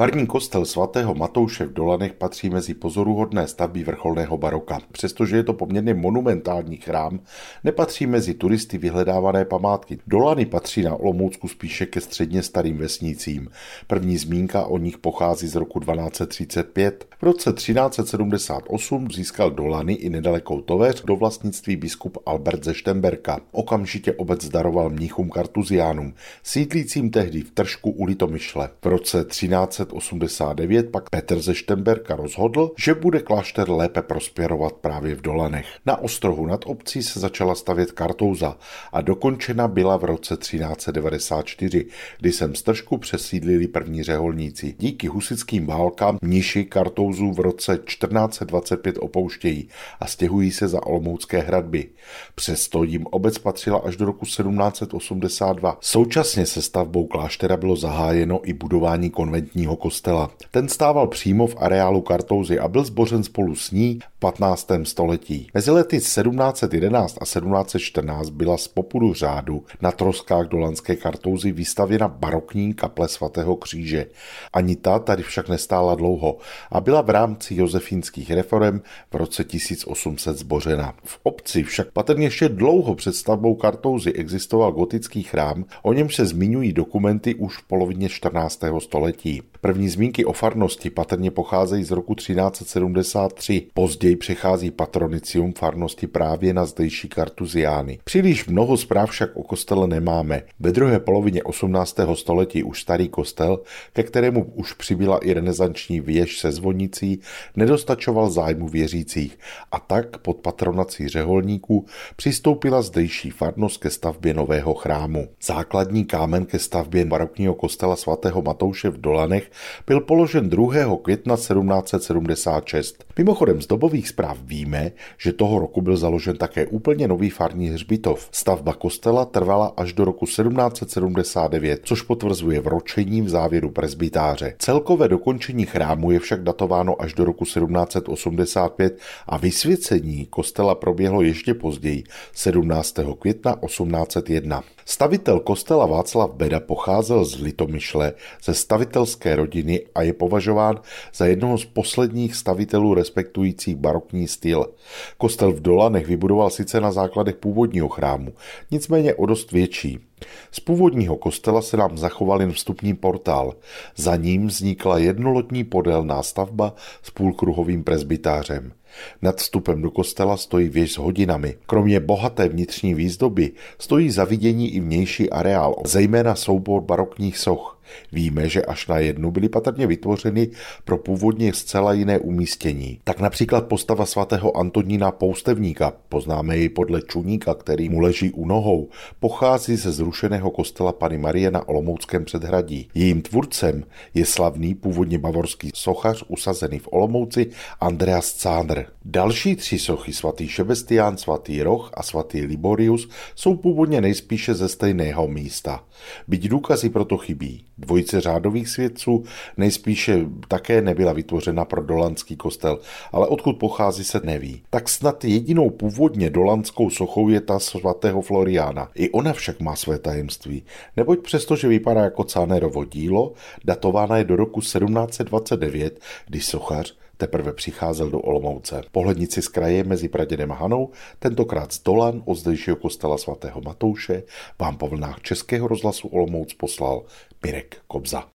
Farní kostel svatého Matouše v Dolanech patří mezi pozoruhodné stavby vrcholného baroka. Přestože je to poměrně monumentální chrám, nepatří mezi turisty vyhledávané památky. Dolany patří na Olomoucku spíše ke středně starým vesnicím. První zmínka o nich pochází z roku 1235. V roce 1378 získal Dolany i nedalekou Toveř do vlastnictví biskup Albert ze Štemberka. Okamžitě obec daroval mnichům kartuziánům, sídlícím tehdy v Tržku u Litomyšle. V roce 13 1589 pak Petr ze Štemberka rozhodl, že bude klášter lépe prospěrovat právě v Dolanech. Na ostrohu nad obcí se začala stavět kartouza a dokončena byla v roce 1394, kdy sem z Tržku přesídlili první řeholníci. Díky husickým válkám mniši kartouzu v roce 1425 opouštějí a stěhují se za Olomoucké hradby. Přesto jim obec patřila až do roku 1782. Současně se stavbou kláštera bylo zahájeno i budování konventního kostela. Ten stával přímo v areálu Kartouzy a byl zbořen spolu s ní v 15. století. Mezi lety 1711 a 1714 byla z popudu řádu na troskách dolanské Kartouzy vystavěna barokní kaple svatého kříže. Ani ta tady však nestála dlouho a byla v rámci josefínských reform v roce 1800 zbořena. V obci však patrně ještě dlouho před stavbou Kartouzy existoval gotický chrám, o něm se zmiňují dokumenty už v polovině 14. století. První zmínky o farnosti patrně pocházejí z roku 1373. Později přechází patronicium farnosti právě na zdejší kartuziány. Příliš mnoho zpráv však o kostele nemáme. Ve druhé polovině 18. století už starý kostel, ke kterému už přibyla i renesanční věž se zvonicí, nedostačoval zájmu věřících a tak pod patronací řeholníků přistoupila zdejší farnost ke stavbě nového chrámu. Základní kámen ke stavbě barokního kostela svatého Matouše v Dolanech byl položen 2. května 1776. Mimochodem z dobových zpráv víme, že toho roku byl založen také úplně nový farní hřbitov. Stavba kostela trvala až do roku 1779, což potvrzuje vročení v závěru presbytáře. Celkové dokončení chrámu je však datováno až do roku 1785 a vysvěcení kostela proběhlo ještě později, 17. května 1801. Stavitel kostela Václav Beda pocházel z Litomyšle, ze stavitelské rodiny a je považován za jednoho z posledních stavitelů respektujících barokní styl. Kostel v Dolanech vybudoval sice na základech původního chrámu, nicméně o dost větší. Z původního kostela se nám zachoval jen vstupní portál. Za ním vznikla jednolodní podélná stavba s půlkruhovým presbytářem. Nad vstupem do kostela stojí věž s hodinami. Kromě bohaté vnitřní výzdoby stojí zavidění i vnější areál, zejména soubor barokních soch. Víme, že až na jednu byly patrně vytvořeny pro původně zcela jiné umístění. Tak například postava svatého Antonína Poustevníka, poznáme ji podle čuníka, který mu leží u nohou, pochází ze zrušeného kostela Pany Marie na Olomouckém předhradí. Jejím tvůrcem je slavný původně bavorský sochař usazený v Olomouci Andreas Cándr. Další tři sochy svatý Šebestián, svatý Roch a svatý Liborius jsou původně nejspíše ze stejného místa. Byť důkazy proto chybí. Dvojice řádových svědců nejspíše také nebyla vytvořena pro dolanský kostel, ale odkud pochází se neví. Tak snad jedinou původně dolanskou sochou je ta svatého Floriána. I ona však má své tajemství, neboť přestože vypadá jako Cánerovo dílo, datována je do roku 1729, kdy sochař teprve přicházel do Olomouce. Pohlednici z kraje mezi Pradědem a Hanou, tentokrát z Dolan od zdejšího kostela svatého Matouše, vám po vlnách Českého rozhlasu Olomouc poslal Mirek Kobza.